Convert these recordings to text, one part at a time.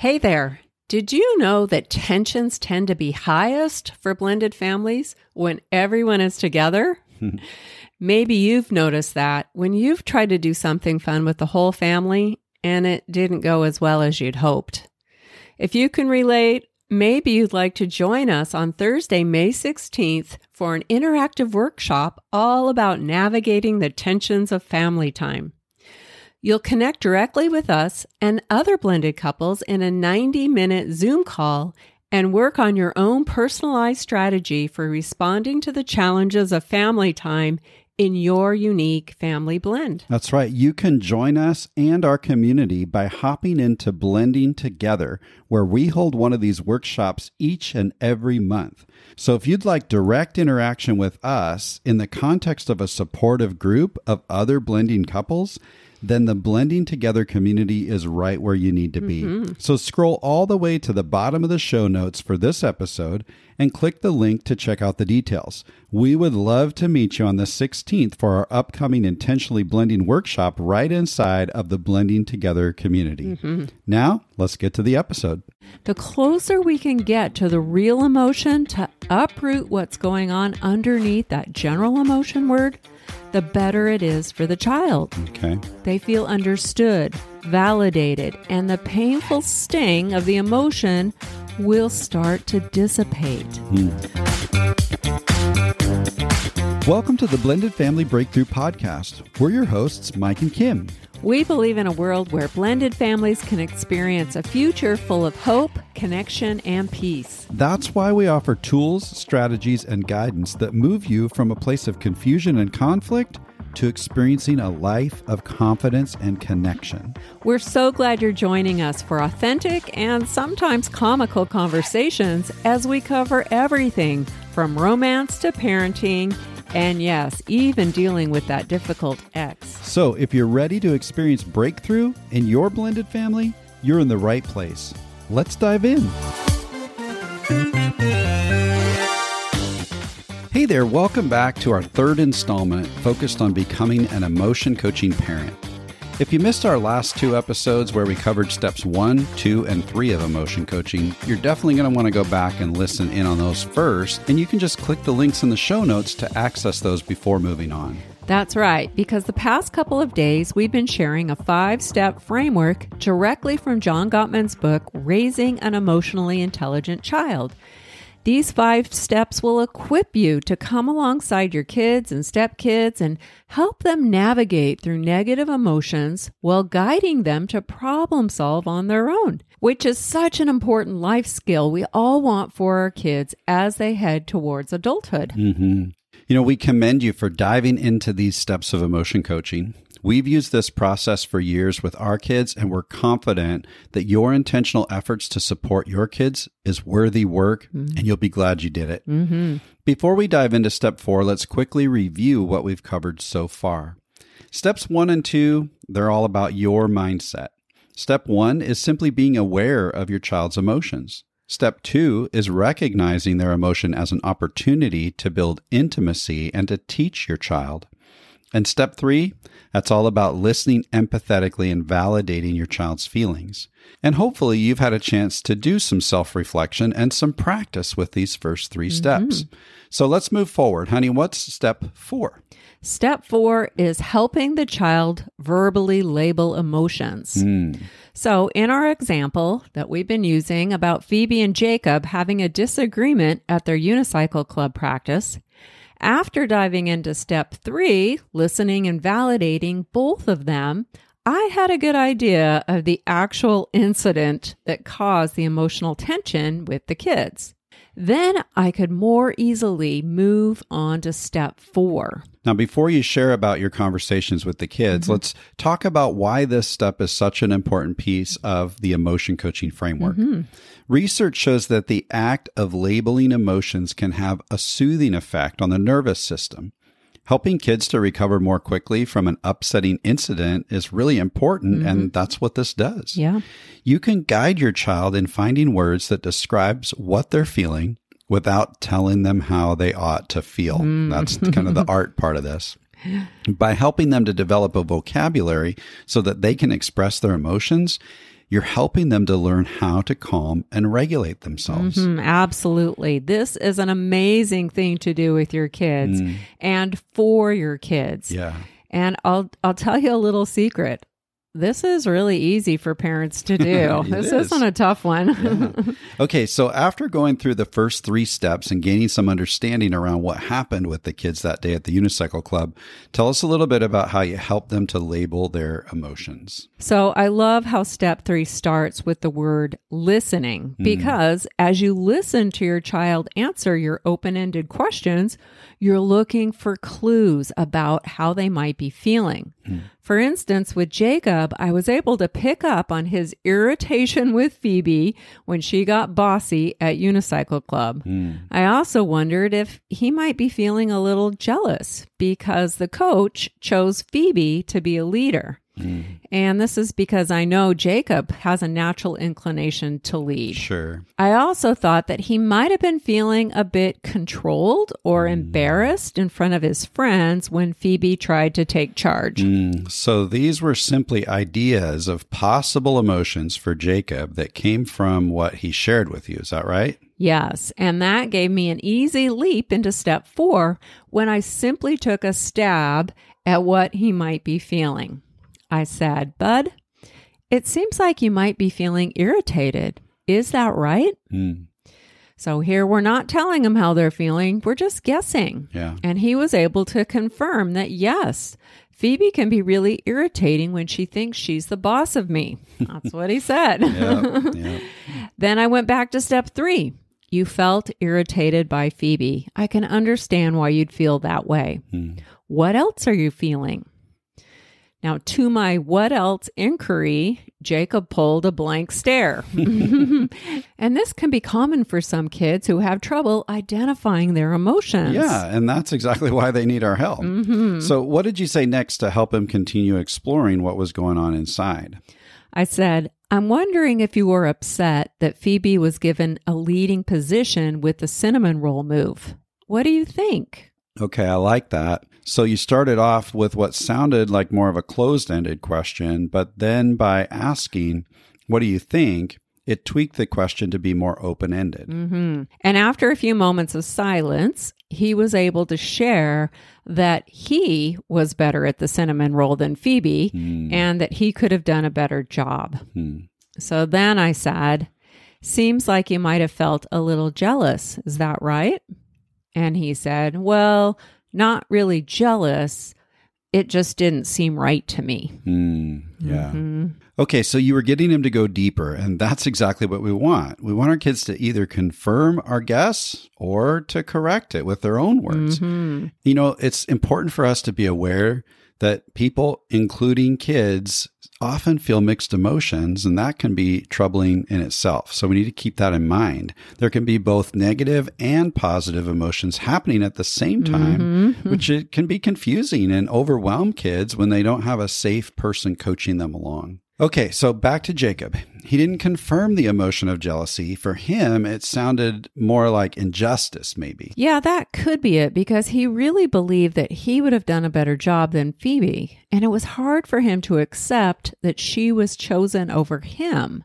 Hey there. Did you know that tensions tend to be highest for blended families when everyone is together? Maybe you've noticed that when you've tried to do something fun with the whole family and it didn't go as well as you'd hoped. If you can relate, maybe you'd like to join us on Thursday, May 16th for an interactive workshop all about navigating the tensions of family time. You'll connect directly with us and other blended couples in a 90 minute Zoom call and work on your own personalized strategy for responding to the challenges of family time in your unique family blend. That's right. You can join us and our community by hopping into Blending Together, where we hold one of these workshops each and every month. So if you'd like direct interaction with us in the context of a supportive group of other blending couples, then the blending together community is right where you need to be. Mm-hmm. So scroll all the way to the bottom of the show notes for this episode and click the link to check out the details. We would love to meet you on the 16th for our upcoming intentionally blending workshop right inside of the blending together community. Mm-hmm. Now, let's get to the episode. The closer we can get to the real emotion to uproot what's going on underneath that general emotion word, the better it is for the child. Okay. They feel understood, validated, and the painful sting of the emotion will start to dissipate. Hmm. Welcome to the Blended Family Breakthrough Podcast. We're your hosts, Mike and Kim. We believe in a world where blended families can experience a future full of hope, connection, and peace. That's why we offer tools, strategies, and guidance that move you from a place of confusion and conflict to experiencing a life of confidence and connection. We're so glad you're joining us for authentic and sometimes comical conversations as we cover everything from romance to parenting and yes, even dealing with that difficult ex. So, if you're ready to experience breakthrough in your blended family, you're in the right place. Let's dive in. Hey there, welcome back to our third installment focused on becoming an emotion coaching parent. If you missed our last two episodes where we covered steps one, two, and three of emotion coaching, you're definitely going to want to go back and listen in on those first, and you can just click the links in the show notes to access those before moving on. That's right, because the past couple of days we've been sharing a five step framework directly from John Gottman's book, Raising an Emotionally Intelligent Child. These five steps will equip you to come alongside your kids and stepkids and help them navigate through negative emotions while guiding them to problem solve on their own, which is such an important life skill we all want for our kids as they head towards adulthood. Mm-hmm. You know, we commend you for diving into these steps of emotion coaching. We've used this process for years with our kids, and we're confident that your intentional efforts to support your kids is worthy work, mm-hmm. and you'll be glad you did it. Mm-hmm. Before we dive into step four, let's quickly review what we've covered so far. Steps one and two, they're all about your mindset. Step one is simply being aware of your child's emotions. Step two is recognizing their emotion as an opportunity to build intimacy and to teach your child. And step three, that's all about listening empathetically and validating your child's feelings. And hopefully, you've had a chance to do some self reflection and some practice with these first 3 mm-hmm. steps. So let's move forward. Honey, what's step four? Step four is helping the child verbally label emotions. Mm. So, in our example that we've been using about Phoebe and Jacob having a disagreement at their unicycle club practice, after diving into step three, listening and validating both of them, I had a good idea of the actual incident that caused the emotional tension with the kids. Then I could more easily move on to step four. Now, before you share about your conversations with the kids, mm-hmm. let's talk about why this step is such an important piece of the emotion coaching framework. Mm-hmm. Research shows that the act of labeling emotions can have a soothing effect on the nervous system. Helping kids to recover more quickly from an upsetting incident is really important, mm-hmm. and that's what this does. Yeah. You can guide your child in finding words that describes what they're feeling without telling them how they ought to feel. Mm. That's kind of the art part of this. By helping them to develop a vocabulary so that they can express their emotions, you're helping them to learn how to calm and regulate themselves. Mhm, absolutely. This is an amazing thing to do with your kids and for your kids. Yeah. And I'll I'll tell you a little secret. This is really easy for parents to do. This is. isn't a tough one. Okay, so after going through the first three steps and gaining some understanding around what happened with the kids that day at the Unicycle Club, tell us a little bit about how you helped them to label their emotions. So I love how step three starts with the word listening hmm. because as you listen to your child answer your open ended questions, you're looking for clues about how they might be feeling. Hmm. For instance, with Jacob, I was able to pick up on his irritation with Phoebe when she got bossy at Unicycle Club. Hmm. I also wondered if he might be feeling a little jealous because the coach chose Phoebe to be a leader. And this is because I know Jacob has a natural inclination to lead. Sure. I also thought that he might have been feeling a bit controlled or embarrassed in front of his friends when Phoebe tried to take charge. Mm, So these were simply ideas of possible emotions for Jacob that came from what he shared with you. Is that right? Yes, and that gave me an easy leap into step four when I simply took a stab at what he might be feeling. I said, Bud, it seems like you might be feeling irritated. Is that right? Mm, So here we're not telling him how they're feeling, we're just guessing. yeah. And he was able to confirm that yes, Phoebe can be really irritating when she thinks she's the boss of me. That's what he said. Yeah. yeah. Then I went back to step three. You felt irritated by Phoebe. I can understand why you'd feel that way. What else are you feeling? Now, to my what else inquiry, Jacob pulled a blank stare. and this can be common for some kids who have trouble identifying their emotions. Yeah, and that's exactly why they need our help. Mm-hmm. So, what did you say next to help him continue exploring what was going on inside? I said, I'm wondering if you were upset that Phoebe was given a leading position with the cinnamon roll move. What do you think? Okay, I like that. So, you started off with what sounded like more of a closed ended question, but then by asking, What do you think? it tweaked the question to be more open ended. hmm And after a few moments of silence, he was able to share that he was better at the cinnamon roll than Phoebe and that he could have done a better job. Hmm. So then I said, Seems like you might have felt a little jealous. Is that right? And he said, Well, not really jealous. It just didn't seem right to me. Hmm. Yeah. Mhm. Okay, so you were getting him to go deeper, and that's exactly what we want. We want our kids to either confirm our guess or to correct it with their own words. Mhm. You know, it's important for us to be aware that people, including kids, often feel mixed emotions, and that can be troubling in itself. So we need to keep that in mind. There can be both negative and positive emotions happening at the same mm-hmm. time, which it can be confusing and overwhelm kids when they don't have a safe person coaching them along. Okay, so back to Jacob. He didn't confirm the emotion of jealousy. For him, it sounded more like injustice, maybe. Yeah, that could be it because he really believed that he would have done a better job than Phoebe. And it was hard for him to accept that she was chosen over him.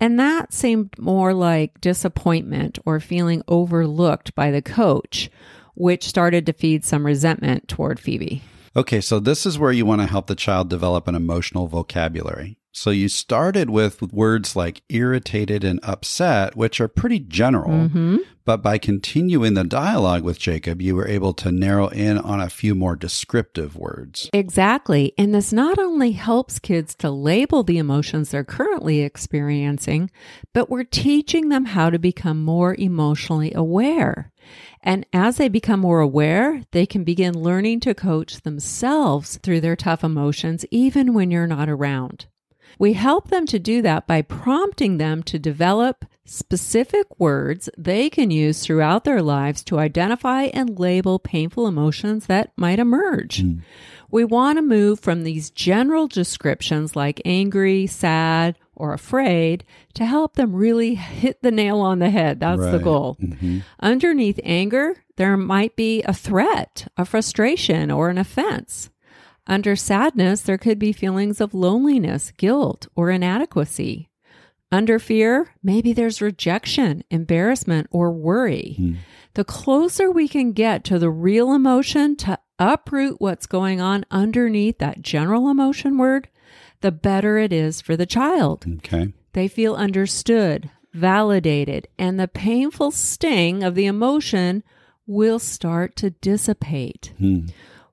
And that seemed more like disappointment or feeling overlooked by the coach, which started to feed some resentment toward Phoebe. Okay, so this is where you want to help the child develop an emotional vocabulary. So you started with words like irritated and upset, which are pretty general. Mm-hmm. But by continuing the dialogue with Jacob, you were able to narrow in on a few more descriptive words. Exactly. And this not only helps kids to label the emotions they're currently experiencing, but we're teaching them how to become more emotionally aware. And as they become more aware, they can begin learning to coach themselves through their tough emotions, even when you're not around. We help them to do that by prompting them to develop specific words they can use throughout their lives to identify and label painful emotions that might emerge. Hmm. We want to move from these general descriptions like angry, sad, or afraid to help them really hit the nail on the head. That's the Right. goal. Mm-hmm. Underneath anger, there might be a threat, a frustration, or an offense. Under sadness, there could be feelings of loneliness, guilt, or inadequacy. Under fear, maybe there's rejection, embarrassment, or worry. Hmm. The closer we can get to the real emotion to uproot what's going on underneath that general emotion word, the better it is for the child. Okay. They feel understood, validated, and the painful sting of the emotion will start to dissipate. Hmm.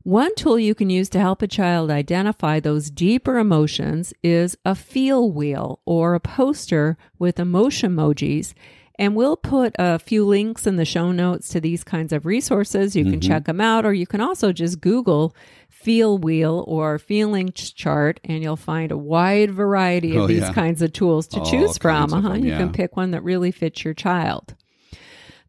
One tool you can use to help a child identify those deeper emotions is a feel wheel or a poster with emotion emojis. And we'll put a few links in the show notes to these kinds of resources. You can mm-hmm. check them out, or you can also just Google feel wheel or feelings chart, and you'll find a wide variety of Oh, these yeah. kinds of tools to All choose from. Uh-huh. them, You can pick one that really fits your child.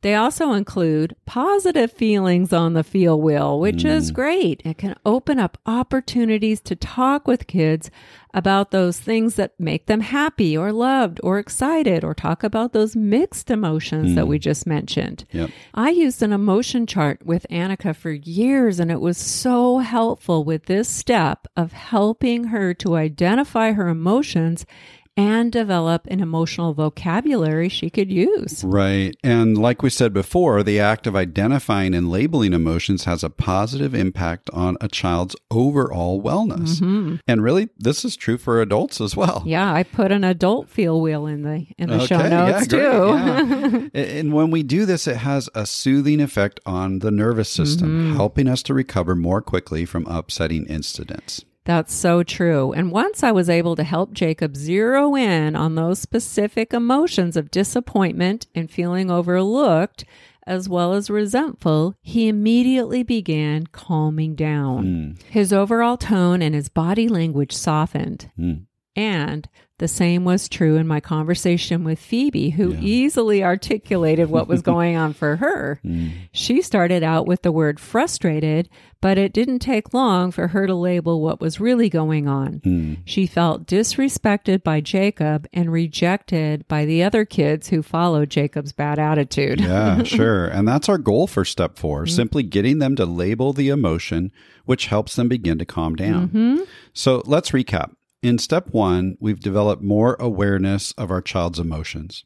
They also include positive feelings on the feel wheel, which is Mm. great. It can open up opportunities to talk with kids about those things that make them happy or loved or excited, or talk about those mixed emotions that we just mentioned. Yep. I used an emotion chart with Annika for years, and it was so helpful with this step of helping her to identify her emotions and develop an emotional vocabulary she could use. Right. And like we said before, the act of identifying and labeling emotions has a positive impact on a child's overall wellness. And really, this is true for adults as well. Yeah, I put an adult feel wheel in the in the show Okay, notes yeah, too. yeah. And when we do this, it has a soothing effect on the nervous system, Mm-hmm. helping us to recover more quickly from upsetting incidents. That's so true. And once I was able to help Jacob zero in on those specific emotions of disappointment and feeling overlooked, as well as resentful, he immediately began calming down. Hmm. His overall tone and his body language softened. Hmm. And the same was true in my conversation with Phoebe, who easily articulated what was going on for her. Mm. She started out with the word frustrated, but it didn't take long for her to label what was really going on. Mm. She felt disrespected by Jacob and rejected by the other kids who followed Jacob's bad attitude. Yeah, sure. And that's our goal for step 4 mm-hmm. simply getting them to label the emotion, which helps them begin to calm down. Mm-hmm. So let's recap. In step one, we've developed more awareness of our child's emotions.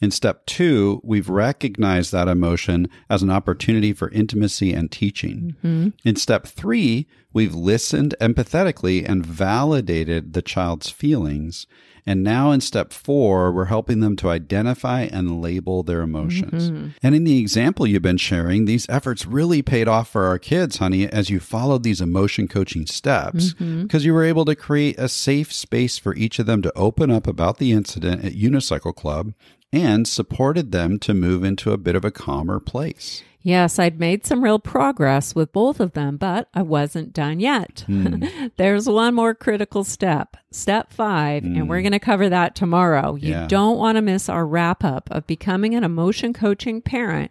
In step two, we've recognized that emotion as an opportunity for intimacy and teaching. Mm-hmm. In step three, we've listened empathetically and validated the child's feelings. And now in step four, we're helping them to identify and label their emotions. Mm-hmm. And in the example you've been sharing, these efforts really paid off for our kids, honey, as you followed these emotion coaching steps, mm-hmm. because you were able to create a safe space for each of them to open up about the incident at Unicycle Club and supported them to move into a bit of a calmer place. Yes, I'd made some real progress with both of them, but I wasn't done yet. Hmm. There's one more critical step, step five, and we're hmm. going to cover that tomorrow. You Yeah. don't want to miss our wrap up of becoming an emotion coaching parent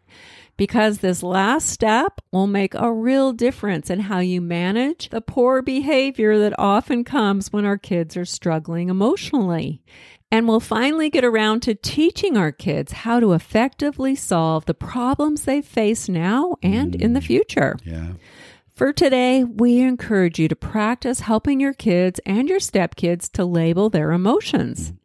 because this last step will make a real difference in how you manage the poor behavior that often comes when our kids are struggling emotionally. And we'll finally get around to teaching our kids how to effectively solve the problems they face now and in the mm. future. Yeah. For today, we encourage you to practice helping your kids and your stepkids to label their emotions. Mm.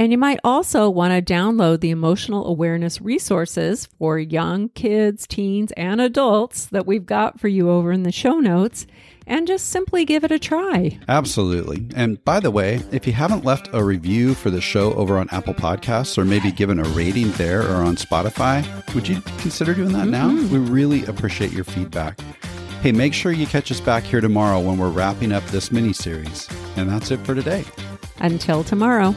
And you might also want to download the emotional awareness resources for young kids, teens, and adults that we've got for you over in the show notes and just simply give it a try. Absolutely. And by the way, if you haven't left a review for the show over on Apple Podcasts or maybe given a rating there or on Spotify, would you consider doing that now? Mm-hmm. We really appreciate your feedback. Hey, make sure you catch us back here tomorrow when we're wrapping up this mini series. And that's it for today. Until tomorrow.